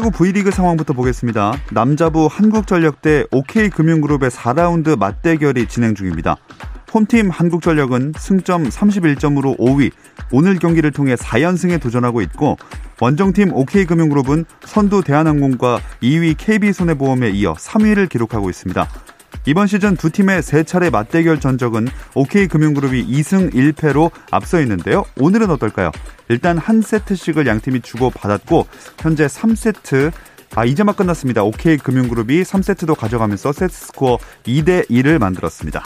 프로배구 V리그 상황부터 보겠습니다. 남자부 한국전력 대 OK금융그룹의 4라운드 맞대결이 진행 중입니다. 홈팀 한국전력은 승점 31점으로 5위, 오늘 경기를 통해 4연승에 도전하고 있고 원정팀 OK금융그룹은 선두 대한항공과 2위 KB손해보험에 이어 3위를 기록하고 있습니다. 이번 시즌 두 팀의 세 차례 맞대결 전적은 OK금융그룹이 2승 1패로 앞서 있는데요. 오늘은 어떨까요? 일단 한 세트씩을 양 팀이 주고 받았고 현재 3세트 아 이제 막 끝났습니다. OK금융그룹이 3세트도 가져가면서 세트 스코어 2대 1을 만들었습니다.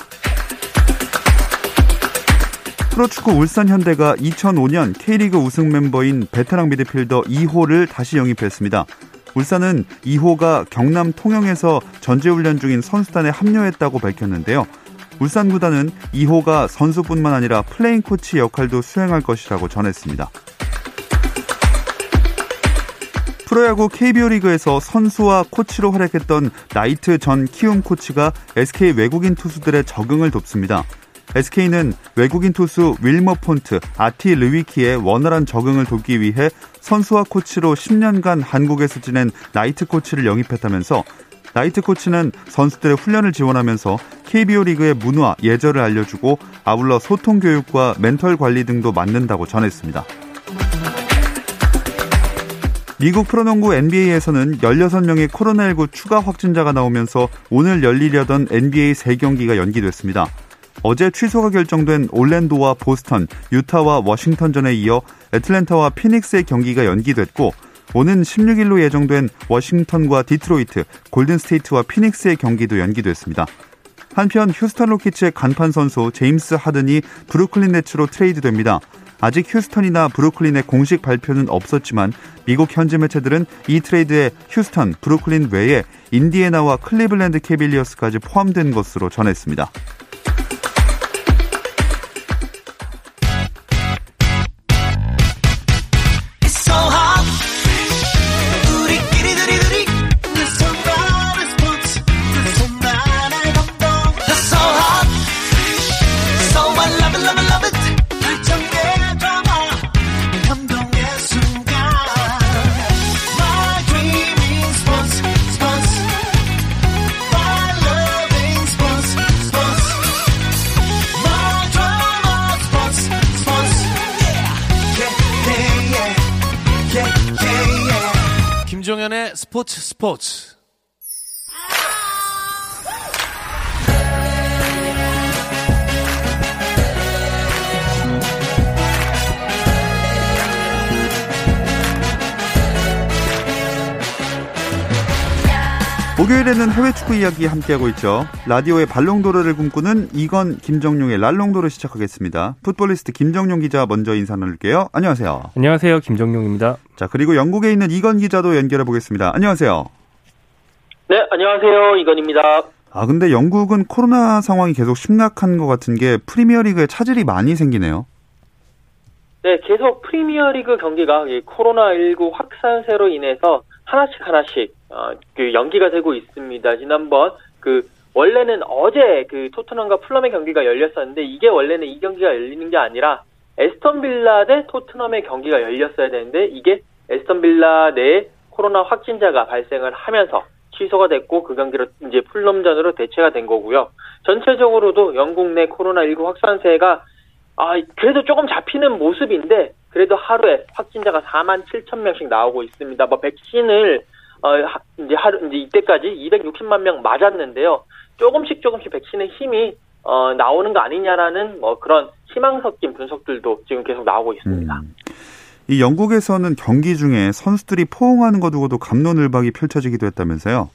프로축구 울산 현대가 2005년 K리그 우승 멤버인 베테랑 미드필더 이호를 다시 영입했습니다. 울산은 이호가 경남 통영에서 전제훈련 중인 선수단에 합류했다고 밝혔는데요. 울산 구단은 이호가 선수뿐만 아니라 플레잉 코치 역할도 수행할 것이라고 전했습니다. 프로야구 KBO 리그에서 선수와 코치로 활약했던 나이트 전 키움 코치가 SK 외국인 투수들의 적응을 돕습니다. SK는 외국인 투수 윌머 폰트, 아티 르위키의 원활한 적응을 돕기 위해 선수와 코치로 10년간 한국에서 지낸 나이트 코치를 영입했다면서 나이트 코치는 선수들의 훈련을 지원하면서 KBO 리그의 문화, 예절을 알려주고 아울러 소통 교육과 멘털 관리 등도 맡는다고 전했습니다. 미국 프로농구 NBA에서는 16명의 코로나19 추가 확진자가 나오면서 오늘 열리려던 NBA 3경기가 연기됐습니다. 어제 취소가 결정된 올랜도와 보스턴, 유타와 워싱턴전에 이어 애틀랜타와 피닉스의 경기가 연기됐고 오는 16일로 예정된 워싱턴과 디트로이트, 골든스테이트와 피닉스의 경기도 연기됐습니다. 한편 휴스턴 로키츠의 간판 선수 제임스 하든이 브루클린 네츠로 트레이드됩니다. 아직 휴스턴이나 브루클린의 공식 발표는 없었지만 미국 현지 매체들은 이 트레이드에 휴스턴, 브루클린 외에 인디애나와 클리블랜드 캐빌리어스까지 포함된 것으로 전했습니다. 스 목요일에는 해외 축구 이야기 함께하고 있죠. 라디오의 발롱도르를 꿈꾸는 이건 김정용의 랄롱도르 시작하겠습니다. 풋볼리스트 김정용 기자 먼저 인사 나눌게요. 안녕하세요. 안녕하세요. 김정용입니다. 자, 그리고 영국에 있는 이건 기자도 연결해 보겠습니다. 안녕하세요. 네, 안녕하세요. 이건입니다. 아, 근데 영국은 코로나 상황이 계속 심각한 것 같은 게 프리미어리그에 차질이 많이 생기네요. 네, 계속 프리미어리그 경기가 코로나19 확산세로 인해서 하나씩 하나씩 어, 그 연기가 되고 있습니다. 지난번 그 원래는 어제 그 토트넘과 플럼의 경기가 열렸었는데 이게 원래는 이 경기가 열리는 게 아니라 에스턴 빌라 대 토트넘의 경기가 열렸어야 되는데 이게 에스턴 빌라 내에 코로나 확진자가 발생을 하면서 취소가 됐고 그 경기로 이제 풀럼전으로 대체가 된 거고요. 전체적으로도 영국 내 코로나19 확산세가 아 그래도 조금 잡히는 모습인데 그래도 하루에 확진자가 4만 7천 명씩 나오고 있습니다. 뭐 백신을 어 이제 하루 이제 이때까지 260만 명 맞았는데요. 조금씩 조금씩 백신의 힘이 어 나오는 거 아니냐라는 뭐 그런 희망 섞인 분석들도 지금 계속 나오고 있습니다. 음. 이 영국에서는 경기 중에 선수들이 포옹하는 거 두고도 감론을박이 펼쳐지기도 했다면서요?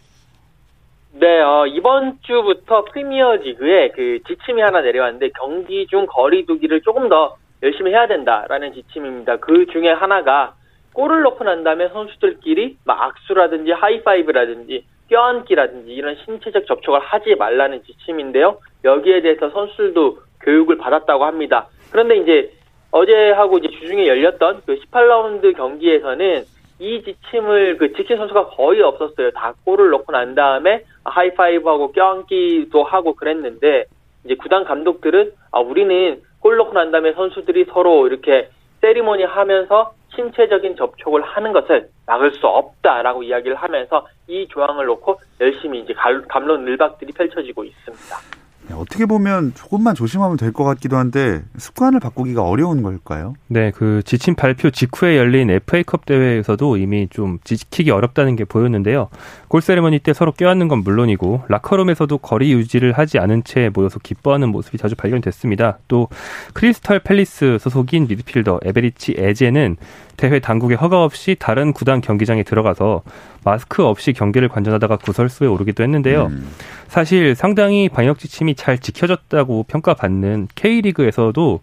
네, 어, 이번 주부터 프리미어 리그에 그 지침이 하나 내려왔는데 경기 중 거리 두기를 조금 더 열심히 해야 된다라는 지침입니다. 그 중에 하나가 골을 넣고 난 다음에 선수들끼리 막 악수라든지 하이파이브라든지 껴안기라든지 이런 신체적 접촉을 하지 말라는 지침인데요. 여기에 대해서 선수들도 교육을 받았다고 합니다. 그런데 이제 어제하고 이제 주중에 열렸던 그 18라운드 경기에서는 이 지침을 그 지킨 선수가 거의 없었어요. 다 골을 넣고 난 다음에 하이파이브하고 껴안기도 하고 그랬는데 이제 구단 감독들은 아 우리는 골 넣고 난 다음에 선수들이 서로 이렇게 세리머니 하면서 신체적인 접촉을 하는 것을 막을 수 없다라고 이야기를 하면서 이 조항을 놓고 열심히 이제 감론 을박들이 펼쳐지고 있습니다. 네, 어떻게 보면 조금만 조심하면 될 것 같기도 한데 습관을 바꾸기가 어려운 걸까요? 네, 그 지침 발표 직후에 열린 FA컵 대회에서도 이미 좀 지키기 어렵다는 게 보였는데요. 골 세레머니 때 서로 껴안는 건 물론이고 라커룸에서도 거리 유지를 하지 않은 채 모여서 기뻐하는 모습이 자주 발견됐습니다. 또 크리스탈 팰리스 소속인 미드필더 에베레치 에제는 대회 당국의 허가 없이 다른 구단 경기장에 들어가서 마스크 없이 경기를 관전하다가 구설수에 오르기도 했는데요. 음. 사실 상당히 방역 지침이 잘 지켜졌다고 평가받는 K리그에서도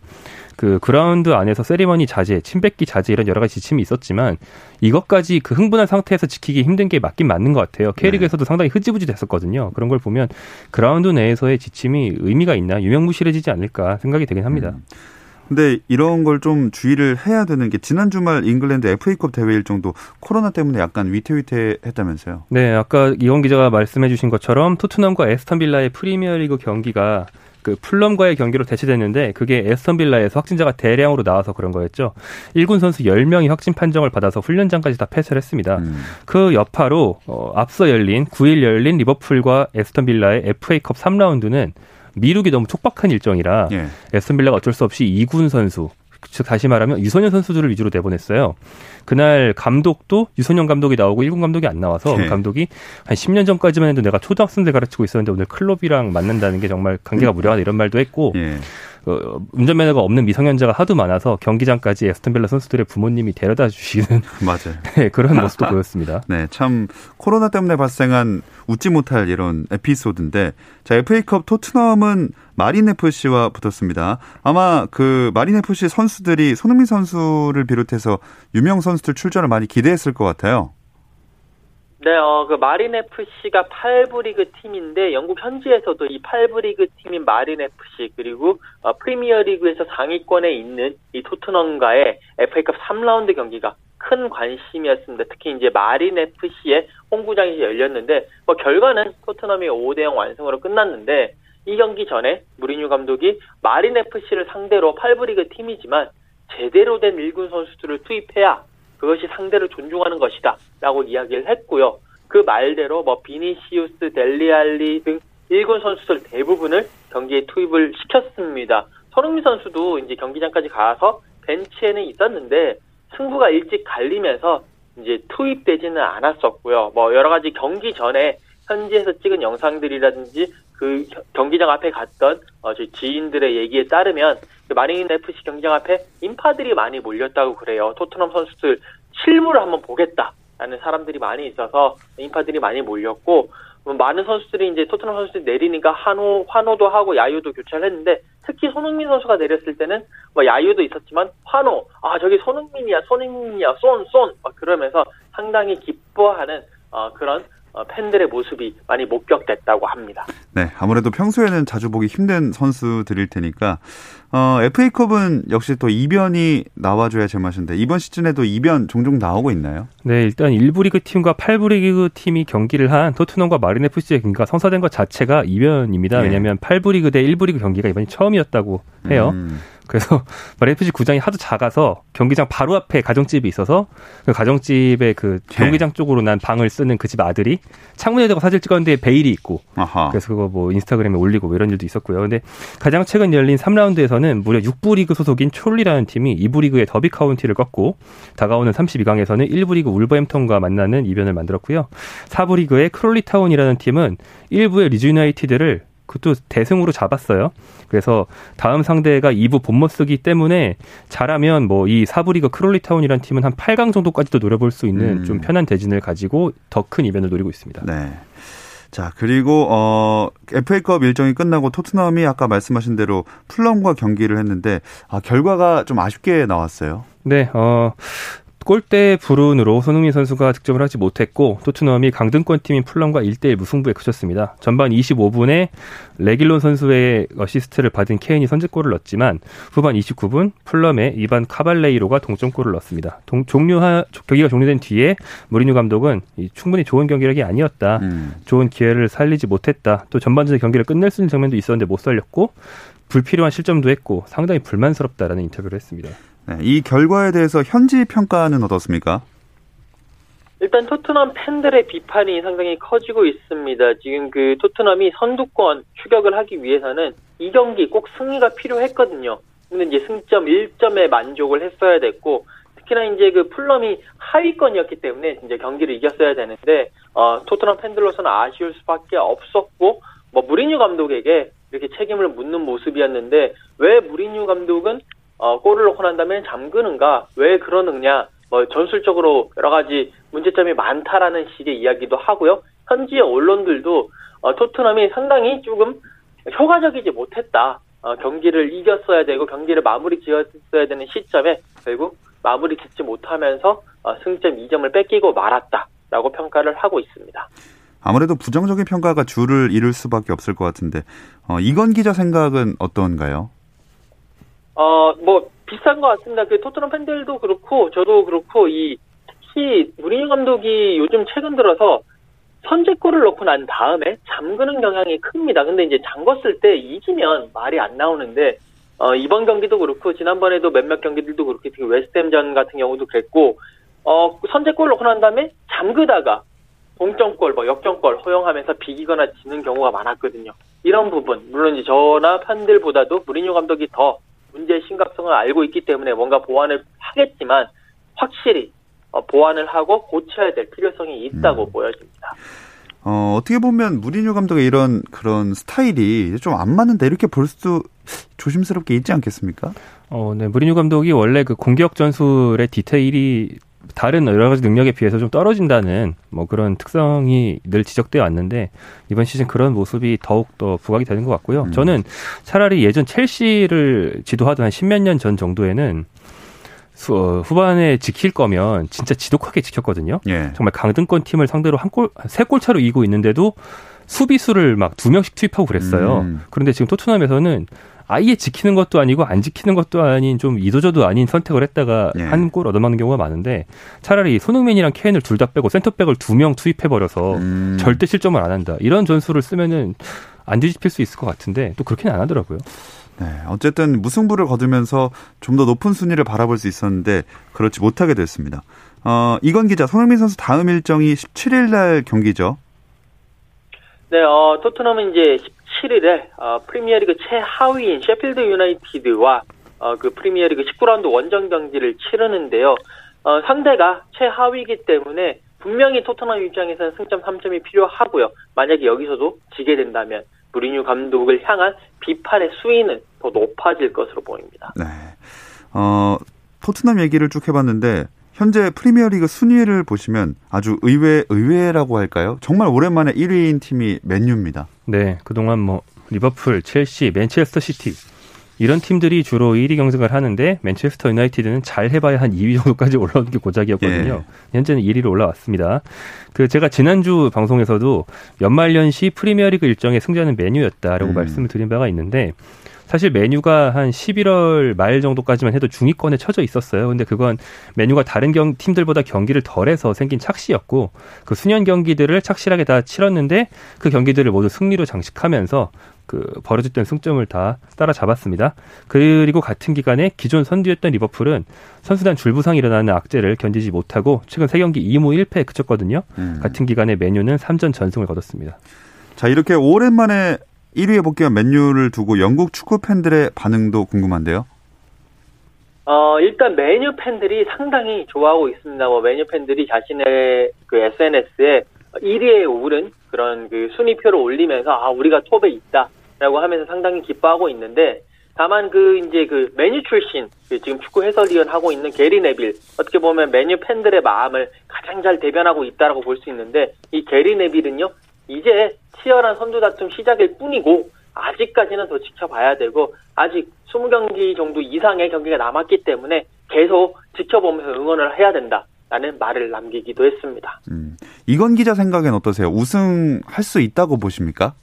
그 그라운드 안에서 세리머니 자제, 침 뱉기 자제 이런 여러 가지 지침이 있었지만 이것까지 그 흥분한 상태에서 지키기 힘든 게 맞긴 맞는 것 같아요. K리그에서도 네. 상당히 흐지부지 됐었거든요. 그런 걸 보면 그라운드 내에서의 지침이 의미가 있나 유명무실해지지 않을까 생각이 되긴 합니다. 음. 근데 이런 걸 좀 주의를 해야 되는 게 지난 주말 잉글랜드 FA컵 대회 일정도 코로나 때문에 약간 위태위태했다면서요? 네, 아까 이원 기자가 말씀해 주신 것처럼 토트넘과 애스턴 빌라의 프리미어리그 경기가 그 풀럼과의 경기로 대체됐는데 그게 애스턴 빌라에서 확진자가 대량으로 나와서 그런 거였죠. 1군 선수 10명이 확진 판정을 받아서 훈련장까지 다 폐쇄를 했습니다. 음. 그 여파로 어, 앞서 열린 9일 열린 리버풀과 애스턴 빌라의 FA컵 3라운드는 미루기 너무 촉박한 일정이라 예. 애스턴 빌라가 어쩔 수 없이 2군 선수 즉 다시 말하면 유소년 선수들을 위주로 내보냈어요. 그날 감독도 유소년 감독이 나오고 1군 감독이 안 나와서 예. 감독이 한 10년 전까지만 해도 내가 초등학생들 가르치고 있었는데 오늘 클럽이랑 맞는다는 게 정말 관계가 음. 무료하다 이런 말도 했고 예. 그 운전 면허가 없는 미성년자가 하도 많아서 경기장까지 에스턴 빌라 선수들의 부모님이 데려다 주시는 맞아요. 네, 그런 모습도 보였습니다. 네, 참 코로나 때문에 발생한 웃지 못할 이런 에피소드인데 자 FA컵 토트넘은 마린 FC와 붙었습니다. 아마 그 마린 FC 선수들이 손흥민 선수를 비롯해서 유명 선수들 출전을 많이 기대했을 것 같아요. 네, 어, 그 마린 FC가 8부 리그 팀인데 영국 현지에서도 이 8부 리그 팀인 마린 FC 그리고 어, 프리미어 리그에서 상위권에 있는 이 토트넘과의 FA컵 3라운드 경기가 큰 관심이었습니다. 특히 이제 마린 FC의 홈구장에서 열렸는데 뭐 결과는 토트넘이 5대 0 완승으로 끝났는데 이 경기 전에 무리뉴 감독이 마린 FC를 상대로 8부 리그 팀이지만 제대로 된 1군 선수들을 투입해야 그것이 상대를 존중하는 것이다. 라고 이야기를 했고요. 그 말대로 뭐 비니시우스, 델리알리 등 1군 선수들 대부분을 경기에 투입을 시켰습니다. 손흥민 선수도 이제 경기장까지 가서 벤치에는 있었는데 승부가 일찍 갈리면서 이제 투입되지는 않았었고요. 뭐 여러 가지 경기 전에 현지에서 찍은 영상들이라든지 그 경기장 앞에 갔던 어, 저희 지인들의 얘기에 따르면 그 마린 FC 경기장 앞에 인파들이 많이 몰렸다고 그래요. 토트넘 선수들 실물을 한번 보겠다라는 사람들이 많이 있어서 인파들이 많이 몰렸고 뭐 많은 선수들이 이제 토트넘 선수들이 내리니까 환호 환호도 하고 야유도 교차를 했는데 특히 손흥민 선수가 내렸을 때는 뭐 야유도 있었지만 환호 아 저기 손흥민이야 손흥민이야 쏜쏜 그러면서 상당히 기뻐하는 어, 그런 어, 팬들의 모습이 많이 목격됐다고 합니다. 네, 아무래도 평소에는 자주 보기 힘든 선수들일 테니까 어, FA컵은 역시 또 이변이 나와줘야 제맛인데 이번 시즌에도 이변 종종 나오고 있나요? 네, 일단 1부 리그 팀과 8부 리그 팀이 경기를 한 토트넘과 마린 FC의 경기가 성사된 것 자체가 이변입니다. 네. 왜냐하면 8부 리그 대 1부 리그 경기가 이번이 처음이었다고 해요. 음. 그래서 마레프지 구장이 하도 작아서 경기장 바로 앞에 가정집이 있어서 그 가정집의 그 네. 경기장 쪽으로 난 방을 쓰는 그 집 아들이 창문에 대고 사진 찍었는데 베일이 있고 아하. 그래서 그거 뭐 인스타그램에 올리고 뭐 이런 일도 있었고요. 근데 가장 최근 열린 3라운드에서는 무려 6부 리그 소속인 촐리라는 팀이 2부 리그의 더비 카운티를 꺾고 다가오는 32강에서는 1부 리그 울버햄턴과 만나는 이변을 만들었고요. 4부 리그의 크롤리타운이라는 팀은 1부의 리즈 유나이티드를 그것도 대승으로 잡았어요. 그래서 다음 상대가 2부 본머스기 때문에 잘하면 뭐 이 4부 리그 크롤리타운이라는 팀은 한 8강 정도까지도 노려볼 수 있는 음. 좀 편한 대진을 가지고 더 큰 이변을 노리고 있습니다. 네. 자, 그리고 어 FA컵 일정이 끝나고 토트넘이 아까 말씀하신 대로 풀럼과 경기를 했는데 아, 결과가 좀 아쉽게 나왔어요. 네, 어 골대 불운으로 손흥민 선수가 득점을 하지 못했고 토트넘이 강등권 팀인 풀럼과 1대1 무승부에 그쳤습니다. 전반 25분에 레길론 선수의 어시스트를 받은 케인이 선제골을 넣었지만 후반 29분 풀럼의 이반 카발레이로가 동점골을 넣었습니다. 동, 종료하 경기가 종료된 뒤에 무리뉴 감독은 충분히 좋은 경기력이 아니었다. 음. 좋은 기회를 살리지 못했다. 또 전반전에 경기를 끝낼 수 있는 장면도 있었는데 못 살렸고 불필요한 실점도 했고 상당히 불만스럽다라는 인터뷰를 했습니다. 네, 이 결과에 대해서 현지 평가는 어떻습니까? 일단 토트넘 팬들의 비판이 상당히 커지고 있습니다. 지금 그 토트넘이 선두권 추격을 하기 위해서는 이 경기 꼭 승리가 필요했거든요. 근데 이제 승점 1점에 만족을 했어야 됐고 특히나 이제 그 풀럼이 하위권이었기 때문에 이제 경기를 이겼어야 되는데 어, 토트넘 팬들로서는 아쉬울 수밖에 없었고 뭐 무리뉴 감독에게 이렇게 책임을 묻는 모습이었는데 왜 무리뉴 감독은 어, 골을 넣고 난 다음에 잠그는가? 왜 그러느냐? 뭐 전술적으로 여러 가지 문제점이 많다라는 식의 이야기도 하고요. 현지의 언론들도 어, 토트넘이 상당히 조금 효과적이지 못했다. 어, 경기를 이겼어야 되고 경기를 마무리 지었어야 되는 시점에 결국 마무리 짓지 못하면서 어, 승점 2점을 뺏기고 말았다라고 평가를 하고 있습니다. 아무래도 부정적인 평가가 줄을 이룰 수밖에 없을 것 같은데 어, 이건 기자 생각은 어떤가요? 어, 뭐, 비싼 것 같습니다. 그 토트넘 팬들도 그렇고, 저도 그렇고, 이, 특히, 무리뉴 감독이 요즘 최근 들어서 선제골을 넣고 난 다음에 잠그는 경향이 큽니다. 근데 이제 잠궜을 때 이기면 말이 안 나오는데, 어, 이번 경기도 그렇고, 지난번에도 몇몇 경기들도 그렇게, 특히 웨스트햄전 같은 경우도 그랬고, 어, 선제골 넣고 난 다음에 잠그다가, 동점골, 뭐 역전골 허용하면서 비기거나 지는 경우가 많았거든요. 이런 부분, 물론 저나 팬들보다도 무리뉴 감독이 더 문제의 심각성을 알고 있기 때문에 뭔가 보완을 하겠지만 확실히 어, 보완을 하고 고쳐야 될 필요성이 있다고 음. 보여집니다. 어, 어떻게 보면 무리뉴 감독의 이런 그런 스타일이 좀 안 맞는데 이렇게 볼 수도 조심스럽게 있지 않겠습니까? 어, 네. 무리뉴 감독이 원래 그 공격 전술의 디테일이 다른 여러 가지 능력에 비해서 좀 떨어진다는 뭐 그런 특성이 늘 지적되어 왔는데 이번 시즌 그런 모습이 더욱 더 부각이 되는 것 같고요. 음. 저는 차라리 예전 첼시를 지도하던 한 십몇 년 전 정도에는 수, 어, 후반에 지킬 거면 진짜 지독하게 지켰거든요. 예. 정말 강등권 팀을 상대로 한 골, 세 골 차로 이기고 있는데도 수비수를 막 두 명씩 투입하고 그랬어요. 음. 그런데 지금 토트넘에서는 아예 지키는 것도 아니고 안 지키는 것도 아닌 좀 이도저도 아닌 선택을 했다가 예. 한골 얻어맞는 경우가 많은데 차라리 손흥민이랑 케인을 둘 다 빼고 센터백을 두 명 투입해 버려서 음. 절대 실점을 안 한다. 이런 전술을 쓰면은 안 뒤집힐 수 있을 것 같은데 또 그렇게는 안 하더라고요. 네, 어쨌든 무승부를 거두면서 좀 더 높은 순위를 바라볼 수 있었는데 그렇지 못하게 됐습니다. 어, 이건 기자, 손흥민 선수 다음 일정이 17일 날 경기죠. 네, 어, 토트넘은 이제 17일에 어, 프리미어리그 최하위인 셰필드 유나이티드와 어, 그 프리미어리그 19라운드 원정 경기를 치르는데요. 어, 상대가 최하위이기 때문에 분명히 토트넘 입장에서는 승점 3점이 필요하고요. 만약에 여기서도 지게 된다면 무리뉴 감독을 향한 비판의 수위는 더 높아질 것으로 보입니다. 네. 어, 토트넘 얘기를 쭉 해봤는데 현재 프리미어리그 순위를 보시면 아주 의외 의외라고 할까요? 정말 오랜만에 1위인 팀이 맨유입니다. 네, 그동안 뭐 리버풀, 첼시, 맨체스터 시티 이런 팀들이 주로 1위 경쟁을 하는데 맨체스터 유나이티드는 잘 해봐야 한 2위 정도까지 올라오는 게 고작이었거든요. 예. 현재는 1위로 올라왔습니다. 그 제가 지난주 방송에서도 연말연시 프리미어리그 일정의 승자는 맨유였다라고 음. 말씀을 드린 바가 있는데 사실 맨유가 한 11월 말 정도까지만 해도 중위권에 쳐져 있었어요. 근데 그건 맨유가 다른 경, 팀들보다 경기를 덜해서 생긴 착시였고 그 수년 경기들을 착실하게 다 치렀는데 그 경기들을 모두 승리로 장식하면서 그 벌어졌던 승점을 다 따라잡았습니다. 그리고 같은 기간에 기존 선두였던 리버풀은 선수단 줄부상이 일어나는 악재를 견디지 못하고 최근 3경기 2무 1패에 그쳤거든요. 음. 같은 기간에 메뉴는 3전 전승을 거뒀습니다. 자, 이렇게 오랜만에 1위에 복귀한 맨유를 두고 영국 축구 팬들의 반응도 궁금한데요. 어, 일단 메뉴 팬들이 상당히 좋아하고 있습니다. 뭐 메뉴 팬들이 자신의 그 SNS에 1위에 오른 그런 그 순위표를 올리면서 아, 우리가 톱에 있다라고 하면서 상당히 기뻐하고 있는데 다만 그 이제 그 메뉴 출신 그 지금 축구 해설위원 하고 있는 게리 네빌 어떻게 보면 메뉴 팬들의 마음을 가장 잘 대변하고 있다라고 볼 수 있는데 이 게리 네빌은요 이제 치열한 선두 다툼 시작일 뿐이고 아직까지는 더 지켜봐야 되고 아직 20경기 정도 이상의 경기가 남았기 때문에 계속 지켜보면서 응원을 해야 된다라는 말을 남기기도 했습니다. 음, 이건 기자 생각엔 어떠세요? 우승할 수 있다고 보십니까?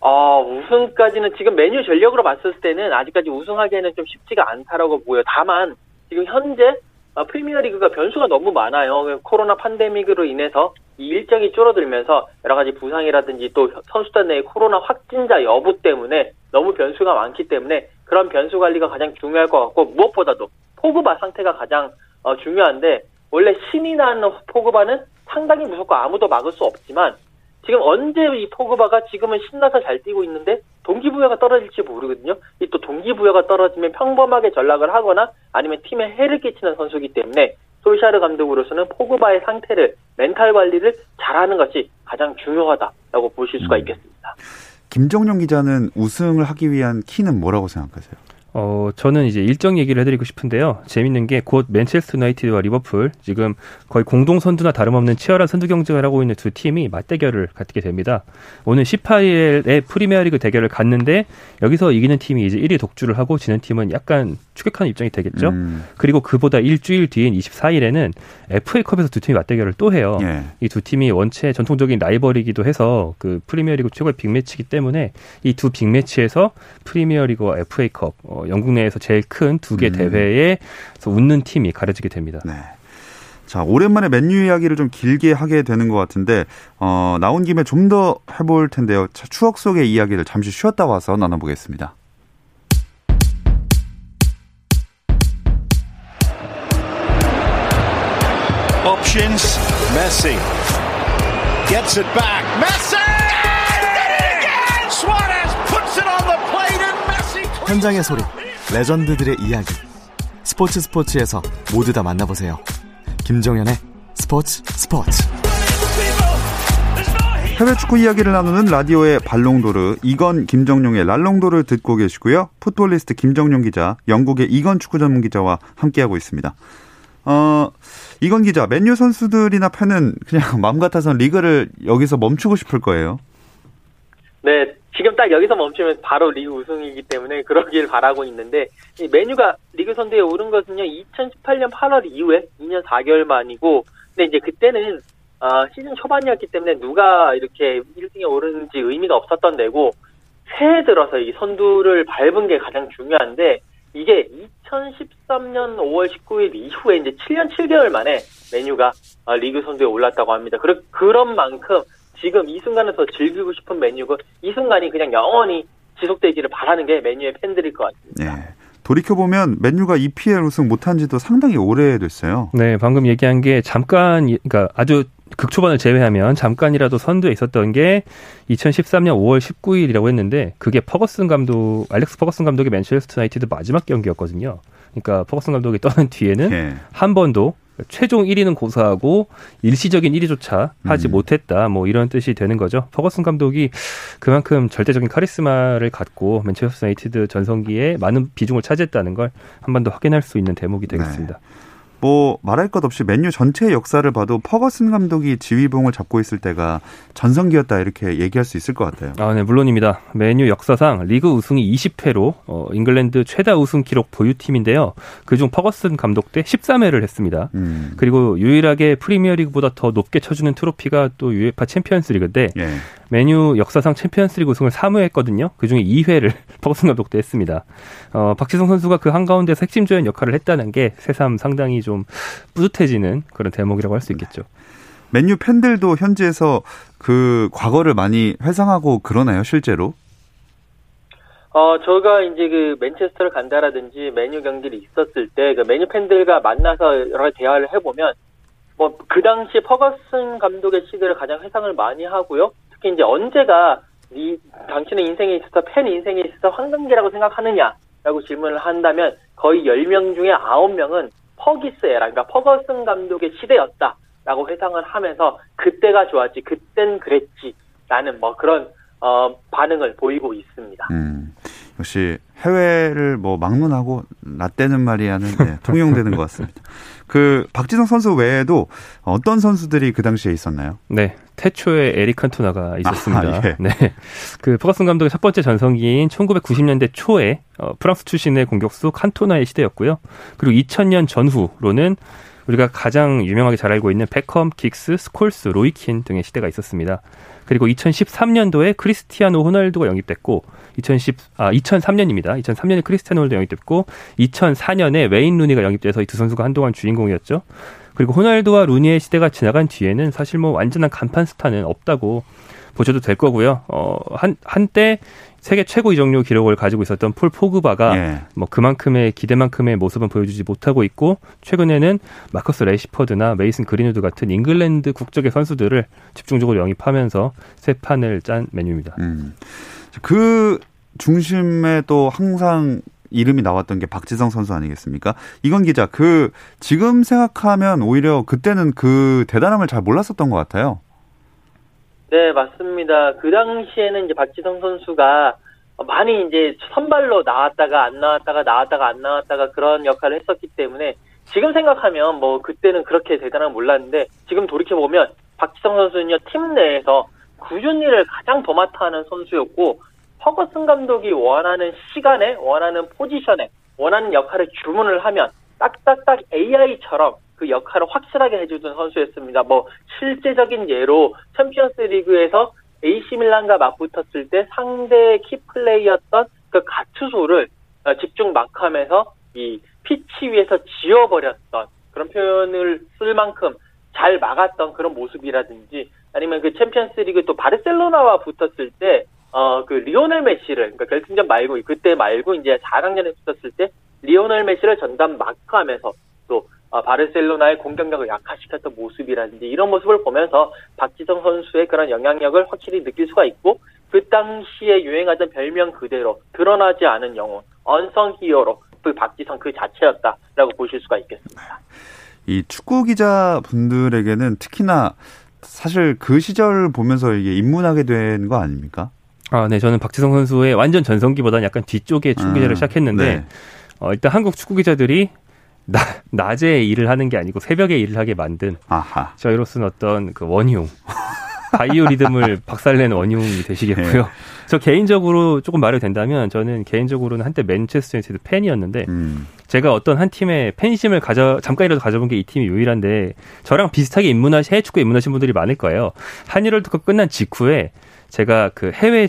어, 우승까지는 지금 메뉴 전력으로 봤을 때는 아직까지 우승하기에는 좀 쉽지가 않다라고 보여. 다만 지금 현재 어, 프리미어리그가 변수가 너무 많아요. 코로나 팬데믹으로 인해서 이 일정이 줄어들면서 여러 가지 부상이라든지 또 선수단 내의 코로나 확진자 여부 때문에 너무 변수가 많기 때문에 그런 변수 관리가 가장 중요할 것 같고 무엇보다도 포그바 상태가 가장 어, 중요한데 원래 신이 나는 포그바는 상당히 무섭고 아무도 막을 수 없지만 지금 언제 이 포그바가 지금은 신나서 잘 뛰고 있는데 동기부여가 떨어질지 모르거든요. 이 또 동기부여가 떨어지면 평범하게 전락을 하거나 아니면 팀에 해를 끼치는 선수이기 때문에 솔샤르 감독으로서는 포그바의 상태를 멘탈 관리를 잘하는 것이 가장 중요하다라고 보실 수가 음. 있겠습니다. 김정용 기자는 우승을 하기 위한 키는 뭐라고 생각하세요? 어, 저는 이제 일정 얘기를 해드리고 싶은데요. 재밌는 게 곧 맨체스터 유나이티드와 리버풀 지금 거의 공동 선두나 다름없는 치열한 선두 경쟁을 하고 있는 두 팀이 맞대결을 갖게 됩니다. 오늘 18일에 프리미어리그 대결을 갔는데 여기서 이기는 팀이 이제 1위 독주를 하고 지는 팀은 약간 추격하는 입장이 되겠죠. 음. 그리고 그보다 일주일 뒤인 24일에는 FA컵에서 두 팀이 맞대결을 또 해요. 예. 이두 팀이 원체 전통적인 라이벌이기도 해서 그 프리미어리그 최고의 빅매치이기 때문에 이 두 빅매치에서 프리미어리그와 FA컵 어, 영국 내에서 제일 큰 두개 음. 대회에서 웃는 팀이 가려지게 됩니다. 네. 자, 오랜만에 맨유 이야기를 좀 길게 하게 되는 것 같은데, 어, 나온 김에 좀 더 해볼 텐데요. 자, 추억 속의 이야기를 잠시 쉬었다 와서 나눠보겠습니다. options. Messi gets it back. Messi! 현장의 소리. 레전드들의 이야기. 스포츠 스포츠에서 모두 다 만나보세요. 김정현의 스포츠 스포츠. 해외 축구 이야기를 나누는 라디오의 발롱도르 이건 김정용의 랄롱도를 듣고 계시고요. 풋볼리스트 김정용 기자, 영국의 이건 축구 전문 기자와 함께하고 있습니다. 어, 이건 기자, 맨유 선수들이나 팬은 그냥 마음 같아서 리그를 여기서 멈추고 싶을 거예요. 네, 지금 딱 여기서 멈추면 바로 리그 우승이기 때문에 그러길 바라고 있는데 이 메뉴가 리그 선두에 오른 것은요 2018년 8월 이후에 2년 4개월 만이고 근데 이제 그때는 어, 시즌 초반이었기 때문에 누가 이렇게 1등에 오르는지 의미가 없었던 데고 새해 들어서 이 선두를 밟은 게 가장 중요한데 이게 2013년 5월 19일 이후에 이제 7년 7개월 만에 메뉴가 어, 리그 선두에 올랐다고 합니다. 그런 만큼 지금 이 순간을 더 즐기고 싶은 메뉴고 이 순간이 그냥 영원히 지속되기를 바라는 게 메뉴의 팬들일 것 같습니다. 네. 돌이켜보면 맨유가 EPL 우승 못한 지도 상당히 오래됐어요. 네, 방금 얘기한 게 잠깐, 그러니까 아주 극초반을 제외하면 잠깐이라도 선두에 있었던 게 2013년 5월 19일이라고 했는데 그게 퍼거슨 감독, 알렉스 퍼거슨 감독의 맨체스터 유나이티드 마지막 경기였거든요. 그러니까 퍼거슨 감독이 떠난 뒤에는 네. 한 번도 최종 1위는 고사하고 일시적인 1위조차 하지 음. 못했다. 뭐 이런 뜻이 되는 거죠. 퍼거슨 감독이 그만큼 절대적인 카리스마를 갖고 맨체스터 유나이티드 전성기에 많은 비중을 차지했다는 걸 한 번 더 확인할 수 있는 대목이 되겠습니다. 네. 뭐 말할 것 없이 맨유 전체 역사를 봐도 퍼거슨 감독이 지휘봉을 잡고 있을 때가 전성기였다 이렇게 얘기할 수 있을 것 같아요. 아, 네, 물론입니다. 맨유 역사상 리그 우승이 20회로 어, 잉글랜드 최다 우승 기록 보유팀인데요. 그중 퍼거슨 감독 때 13회를 했습니다. 음. 그리고 유일하게 프리미어리그보다 더 높게 쳐주는 트로피가 또 UEFA 챔피언스리그인데 예. 메뉴 역사상 챔피언스리그 우승을 3회 했거든요. 그중에 2회를 퍼거슨 감독도 했습니다. 어, 박지성 선수가 그 한가운데서 핵심 조연 역할을 했다는 게 새삼 상당히 좀 뿌듯해지는 그런 대목이라고 할 수 있겠죠. 맨유 팬들도 현지에서 그 과거를 많이 회상하고 그러나요, 실제로? 어, 저가 이제 그 맨체스터를 간다라든지 맨유 경기를 있었을 때 그 맨유 팬들과 만나서 여러 가지 대화를 해보면 뭐 그 당시 퍼거슨 감독의 시대를 가장 회상을 많이 하고요. 특히 이제 언제가 네 당신의 인생에 있어서 팬 인생에 있어서 황금기라고 생각하느냐라고 질문을 한다면 거의 10명 중에 9명은 Fergie's era, 그러니까 퍼거슨 감독의 시대였다라고 회상을 하면서 그때가 좋았지, 그땐 그랬지, 라는 뭐 그런 어, 반응을 보이고 있습니다. 음, 역시 해외를 뭐 막론하고 라떼는 말이야는 네, 통용되는 것 같습니다. 그 박지성 선수 외에도 어떤 선수들이 그 당시에 있었나요? 네, 태초에 에릭 칸토나가 있었습니다. 아, 예. 네. 그 퍼거슨 감독의 첫 번째 전성기인 1990년대 초에 어, 프랑스 출신의 공격수 칸토나의 시대였고요. 그리고 2000년 전후로는 우리가 가장 유명하게 잘 알고 있는 베컴, 긱스, 스콜스, 로이 킨 등의 시대가 있었습니다. 그리고 2013년도에 크리스티아노 호날두가 영입됐고 2010, 아, 2003년입니다. 2003년에 크리스티아노 호날두 영입됐고 2004년에 웨인 루니가 영입돼서 이 두 선수가 한동안 주인공이었죠. 그리고 호날두와 루니의 시대가 지나간 뒤에는 사실 뭐 완전한 간판 스타는 없다고 보셔도 될 거고요. 어, 한, 한때 세계 최고 이적료 기록을 가지고 있었던 폴 포그바가 예. 뭐 그만큼의 기대만큼의 모습은 보여주지 못하고 있고 최근에는 마커스 래시퍼드나 메이슨 그린우드 같은 잉글랜드 국적의 선수들을 집중적으로 영입하면서 새 판을 짠 메뉴입니다. 음. 그 중심에 또 항상 이름이 나왔던 게 박지성 선수 아니겠습니까? 이건 기자, 그 지금 생각하면 오히려 그때는 그 대단함을 잘 몰랐었던 것 같아요. 네, 맞습니다. 그 당시에는 이제 박지성 선수가 많이 이제 선발로 나왔다가 안 나왔다가 나왔다가 안 나왔다가 그런 역할을 했었기 때문에 지금 생각하면 뭐 그때는 그렇게 대단한지 몰랐는데 지금 돌이켜 보면 박지성 선수는요 팀 내에서 궂은일을 가장 도맡아 하는 선수였고 퍼거슨 감독이 원하는 시간에 원하는 포지션에 원하는 역할을 주문을 하면 딱딱딱 AI처럼 그 역할을 확실하게 해주던 선수였습니다. 뭐 실제적인 예로 챔피언스 리그에서 AC 밀란과 맞붙었을 때 상대 키플레이어였던 그 가투소를 어, 집중 마크하면서 이 피치 위에서 지워버렸던 그런 표현을 쓸 만큼 잘 막았던 그런 모습이라든지 아니면 그 챔피언스 리그 또 바르셀로나와 붙었을 때 어, 그 리오넬 메시를, 그러니까 결승전 말고, 그때 말고 이제 4강전에 붙었을 때 리오넬 메시를 전담 마크하면서 또 어, 바르셀로나의 공격력을 약화시켰던 모습이라든지 이런 모습을 보면서 박지성 선수의 그런 영향력을 확실히 느낄 수가 있고 그 당시에 유행하던 별명 그대로 드러나지 않은 영혼, 언성 히어로, 그 박지성 그 자체였다라고 보실 수가 있겠습니다. 이 축구 기자 분들에게는 특히나 사실 그 시절 보면서 이게 입문하게 된 거 아닙니까? 아, 네. 저는 박지성 선수의 완전 전성기보다는 약간 뒤쪽에 축구 기자를 음, 시작했는데 네. 어, 일단 한국 축구 기자들이 나, 낮에 일을 하는 게 아니고 새벽에 일을 하게 만든 아하. 저희로서는 어떤 그 원흉 바이오 리듬을 박살내는 원흉이 되시겠고요. 네. 저 개인적으로 조금 말이 된다면 저는 개인적으로는 한때 맨체스터 유나이티드 팬이었는데 음. 제가 어떤 한 팀의 팬심을 가져 잠깐이라도 가져본 게 이 팀이 유일한데 저랑 비슷하게 입문하신 해외 축구 입문하신 분들이 많을 거예요. 한일월드컵 끝난 직후에 제가 그 해외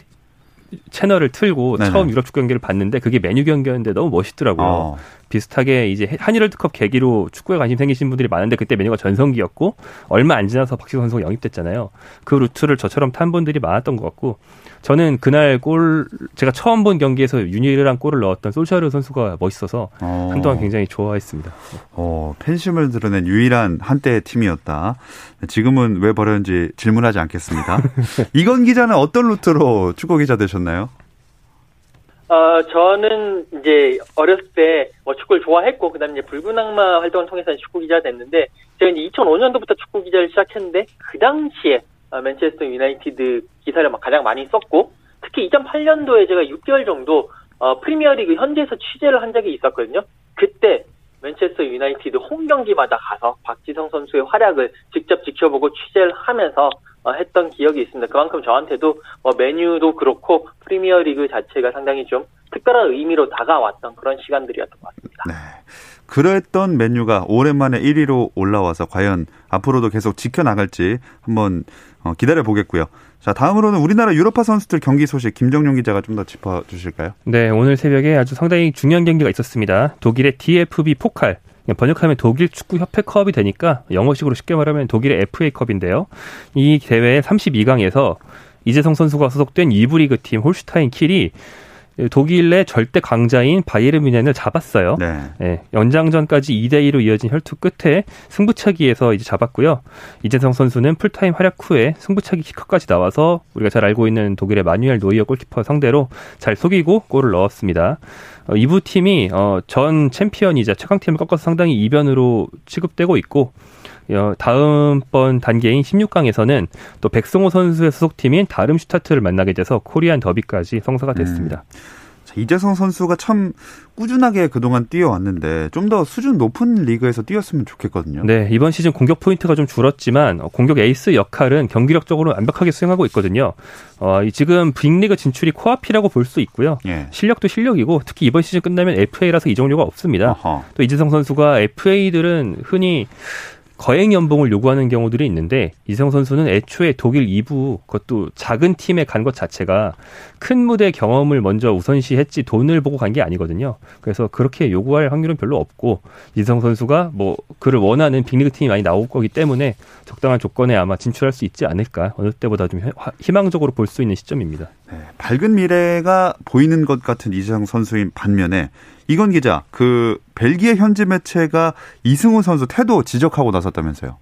채널을 틀고 네네. 처음 유럽 축구 경기를 봤는데 그게 메뉴 경기였는데 너무 멋있더라고요. 어. 비슷하게 이제 한일 월드컵 계기로 축구에 관심 생기신 분들이 많은데 그때 메뉴가 전성기였고 얼마 안 지나서 박지성 선수가 영입됐잖아요. 그 루트를 저처럼 탄 분들이 많았던 것 같고 저는 그날 골 제가 처음 본 경기에서 유일한 골을 넣었던 솔샤르 선수가 멋있어서 어. 한동안 굉장히 좋아했습니다. 어, 팬심을 드러낸 유일한 한때의 팀이었다. 지금은 왜 버렸는지 질문하지 않겠습니다. 이건 기자는 어떤 루트로 축구 기자 되셨나요? 어, 저는 이제 어렸을 때 뭐 축구를 좋아했고, 그 다음에 이제 붉은 악마 활동을 통해서 축구 기자가 됐는데, 제가 이제 2005년도부터 축구 기자를 시작했는데, 그 당시에 어, 맨체스터 유나이티드 기사를 가장 많이 썼고, 특히 2008년도에 제가 6개월 정도 어, 프리미어리그 현지에서 취재를 한 적이 있었거든요. 그때 맨체스터 유나이티드 홈 경기마다 가서 박지성 선수의 활약을 직접 지켜보고 취재를 하면서 어, 했던 기억이 있습니다. 그만큼 저한테도 뭐 메뉴도 그렇고 프리미어 리그 자체가 상당히 좀 특별한 의미로 다가왔던 그런 시간들이었던 것 같습니다. 네. 그랬던 메뉴가 오랜만에 1위로 올라와서 과연 앞으로도 계속 지켜나갈지 한번 어, 기다려 보겠고요. 자, 다음으로는 우리나라 유럽파 선수들 경기 소식 김정용 기자가 좀 더 짚어 주실까요? 네, 오늘 새벽에 아주 상당히 중요한 경기가 있었습니다. 독일의 DFB 포칼 번역하면 독일 축구 협회컵이 되니까 영어식으로 쉽게 말하면 독일의 FA컵인데요. 이 대회 32강에서 이재성 선수가 소속된 2부 리그 팀 홀슈타인 킬이 독일 내 절대 강자인 바이에른 뮌헨을 잡았어요. 네. 네. 연장전까지 2대 2로 이어진 혈투 끝에 승부차기에서 이제 잡았고요. 이재성 선수는 풀타임 활약 후에 승부차기 키커까지 나와서 우리가 잘 알고 있는 독일의 마뉴엘 노이어 골키퍼 상대로 잘 속이고 골을 넣었습니다. 어, 이부 팀이 어, 전 챔피언이자 최강팀을 꺾어서 상당히 이변으로 취급되고 있고 어, 다음번 단계인 16강에서는 또 백승호 선수의 소속팀인 다름 슈타트를 만나게 돼서 코리안 더비까지 성사가 됐습니다. 음. 자, 이재성 선수가 참 꾸준하게 그동안 뛰어왔는데 좀 더 수준 높은 리그에서 뛰었으면 좋겠거든요. 네, 이번 시즌 공격 포인트가 좀 줄었지만 어, 공격 에이스 역할은 경기력적으로 완벽하게 수행하고 있거든요. 어, 지금 빅리그 진출이 코앞이라고 볼 수 있고요. 예. 실력도 실력이고 특히 이번 시즌 끝나면 FA라서 이적료가 없습니다. 어허. 또 이재성 선수가 FA들은 흔히 거액 연봉을 요구하는 경우들이 있는데 이재성 선수는 애초에 독일 2부 그것도 작은 팀에 간 것 자체가 큰 무대 경험을 먼저 우선시했지 돈을 보고 간 게 아니거든요. 그래서 그렇게 요구할 확률은 별로 없고 이성 선수가 뭐 그를 원하는 빅리그 팀이 많이 나올 거기 때문에 적당한 조건에 아마 진출할 수 있지 않을까 어느 때보다 좀 희망적으로 볼 수 있는 시점입니다. 네, 밝은 미래가 보이는 것 같은 이재성 선수인 반면에 이건 기자, 그 벨기에 현지 매체가 이승우 선수 태도 지적하고 나섰다면서요?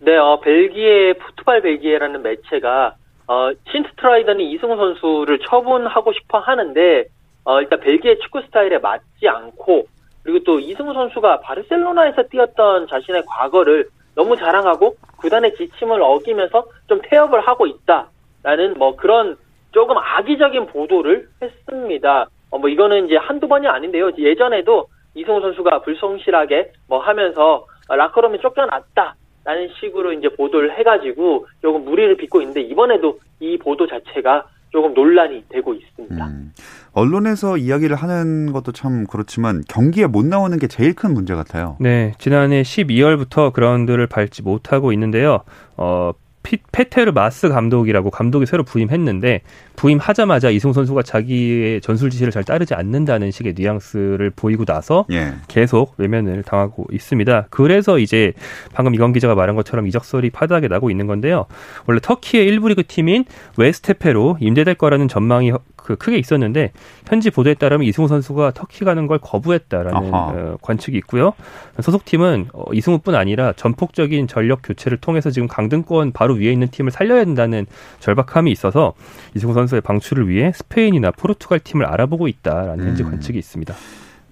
네, 어, 벨기에 푸트발 벨기에라는 매체가 어, 신트트라이더는 이승우 선수를 처분하고 싶어 하는데 어, 일단 벨기에 축구 스타일에 맞지 않고 그리고 또 이승우 선수가 바르셀로나에서 뛰었던 자신의 과거를 너무 자랑하고 구단의 지침을 어기면서 좀 태업을 하고 있다라는 뭐 그런 조금 악의적인 보도를 했습니다. 어, 뭐 이거는 이제 한두 번이 아닌데요. 예전에도 이승우 선수가 불성실하게 뭐 하면서 라커룸에 쫓겨났다. 라는 식으로 이제 보도를 해가지고 조금 무리를 빚고 있는데 이번에도 이 보도 자체가 조금 논란이 되고 있습니다. 음, 언론에서 이야기를 하는 것도 참 그렇지만 경기에 못 나오는 게 제일 큰 문제 같아요. 네, 지난해 12월부터 그라운드를 밟지 못하고 있는데요. 어, 피, 페테르 마스 감독이라고 감독이 새로 부임했는데 부임하자마자 이승우 선수가 자기의 전술 지시를 잘 따르지 않는다는 식의 뉘앙스를 보이고 나서 예. 계속 외면을 당하고 있습니다. 그래서 이제 방금 이건 기자가 말한 것처럼 이적설이 파다하게 나고 있는 건데요. 원래 터키의 일부 리그 팀인 웨스테페로 임대될 거라는 전망이 그 크게 있었는데 현지 보도에 따르면 이승우 선수가 터키 가는 걸 거부했다라는 어, 관측이 있고요. 소속팀은 어, 이승우뿐 아니라 전폭적인 전력 교체를 통해서 지금 강등권 바로 위에 있는 팀을 살려야 된다는 절박함이 있어서 이승우 선수의 방출을 위해 스페인이나 포르투갈 팀을 알아보고 있다라는 현지 음. 관측이 있습니다.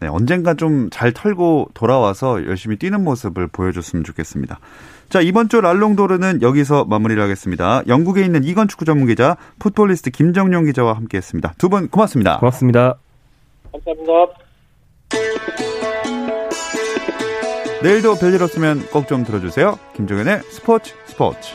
네, 언젠가 좀 잘 털고 돌아와서 열심히 뛰는 모습을 보여줬으면 좋겠습니다. 자, 이번 주 랄롱도르는 여기서 마무리를 하겠습니다. 영국에 있는 이건 축구 전문 기자, 풋볼리스트 김정용 기자와 함께 했습니다. 두 분 고맙습니다. 고맙습니다. 감사합니다. 내일도 별일 없으면 꼭 좀 들어주세요. 김종현의 스포츠 스포츠.